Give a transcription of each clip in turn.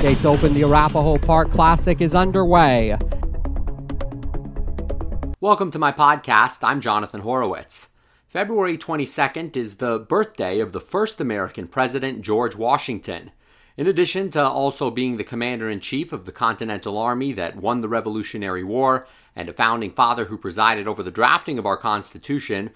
Gates open, the Arapahoe Park Classic is underway. Welcome to my podcast. I'm Jonathan Horowitz. February 22nd is the birthday of the first American president, George Washington. In addition to also being the commander in chief of the Continental Army that won the Revolutionary War and a founding father who presided over the drafting of our Constitution,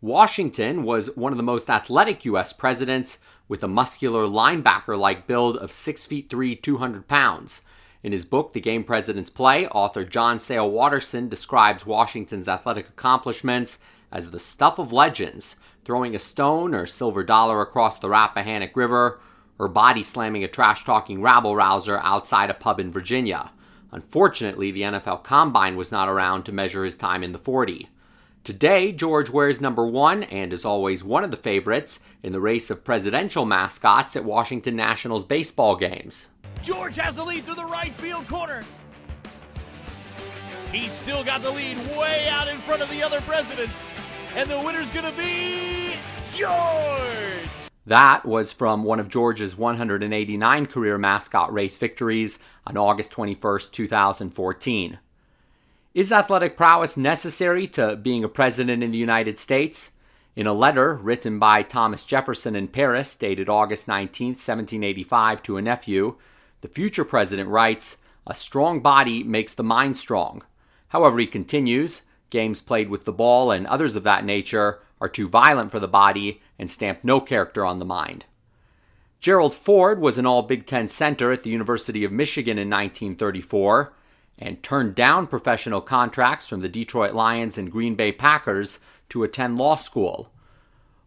Washington was one of the most athletic U.S. presidents with a muscular linebacker like build of 6 feet 3, 200 pounds. In his book, The Game President's Play, author John Sayle Watterson describes Washington's athletic accomplishments as the stuff of legends, throwing a stone or silver dollar across the Rappahannock River, or body slamming a trash talking rabble rouser outside a pub in Virginia. Unfortunately, the NFL Combine was not around to measure his time in the 40. Today, George wears number one and is always one of the favorites in the race of presidential mascots at Washington Nationals baseball games. George has the lead through the right field corner. He's still got the lead way out in front of the other presidents. And the winner's going to be George. That was from one of George's 189 career mascot race victories on August 21, 2014. Is athletic prowess necessary to being a president in the United States? In a letter written by Thomas Jefferson in Paris, dated August 19, 1785, to a nephew, the future president writes, A strong body makes the mind strong. However, he continues, games played with the ball and others of that nature are too violent for the body and stamp no character on the mind. Gerald Ford was an all Big Ten center at the University of Michigan in 1934 and turned down professional contracts from the Detroit Lions and Green Bay Packers to attend law school.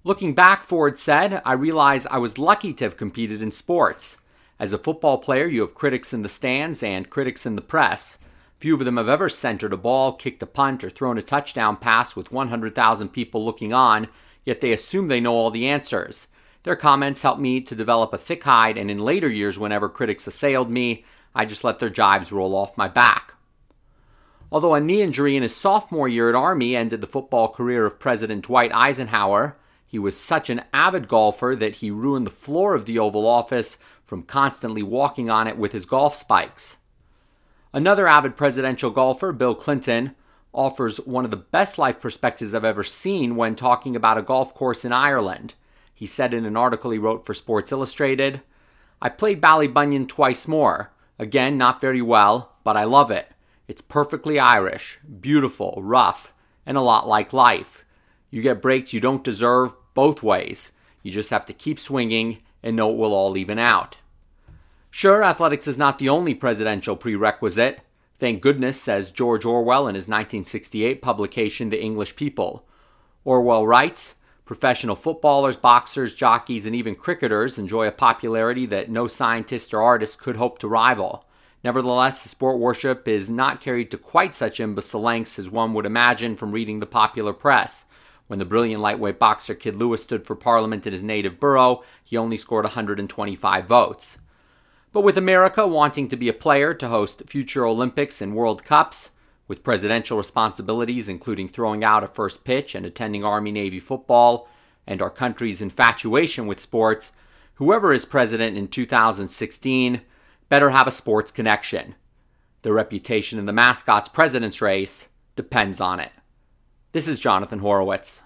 Looking back, Ford said, I realize I was lucky to have competed in sports. As a football player, you have critics in the stands and critics in the press. Few of them have ever centered a ball, kicked a punt, or thrown a touchdown pass with 100,000 people looking on, yet they assume they know all the answers. Their comments helped me to develop a thick hide, and in later years, whenever critics assailed me, I just let their jibes roll off my back. Although a knee injury in his sophomore year at Army ended the football career of President Dwight Eisenhower, he was such an avid golfer that he ruined the floor of the Oval Office from constantly walking on it with his golf spikes. Another avid presidential golfer, Bill Clinton, offers one of the best life perspectives I've ever seen when talking about a golf course in Ireland. He said in an article he wrote for Sports Illustrated I played Ballybunion twice more. Again, not very well, but I love it. It's perfectly Irish, beautiful, rough, and a lot like life. You get breaks you don't deserve both ways. You just have to keep swinging and know it will all even out. Sure, athletics is not the only presidential prerequisite. Thank goodness, says George Orwell in his 1968 publication, The English People. Orwell writes Professional footballers, boxers, jockeys, and even cricketers enjoy a popularity that no scientist or artist could hope to rival. Nevertheless, the sport worship is not carried to quite such imbecile lengths as one would imagine from reading the popular press. When the brilliant lightweight boxer Kid Lewis stood for parliament in his native borough, he only scored 125 votes. But with America wanting to be a player to host future Olympics and World Cups, with presidential responsibilities including throwing out a first pitch and attending Army Navy football, and our country's infatuation with sports, whoever is president in 2016 better have a sports connection. The reputation in the mascot's president's race depends on it. This is Jonathan Horowitz.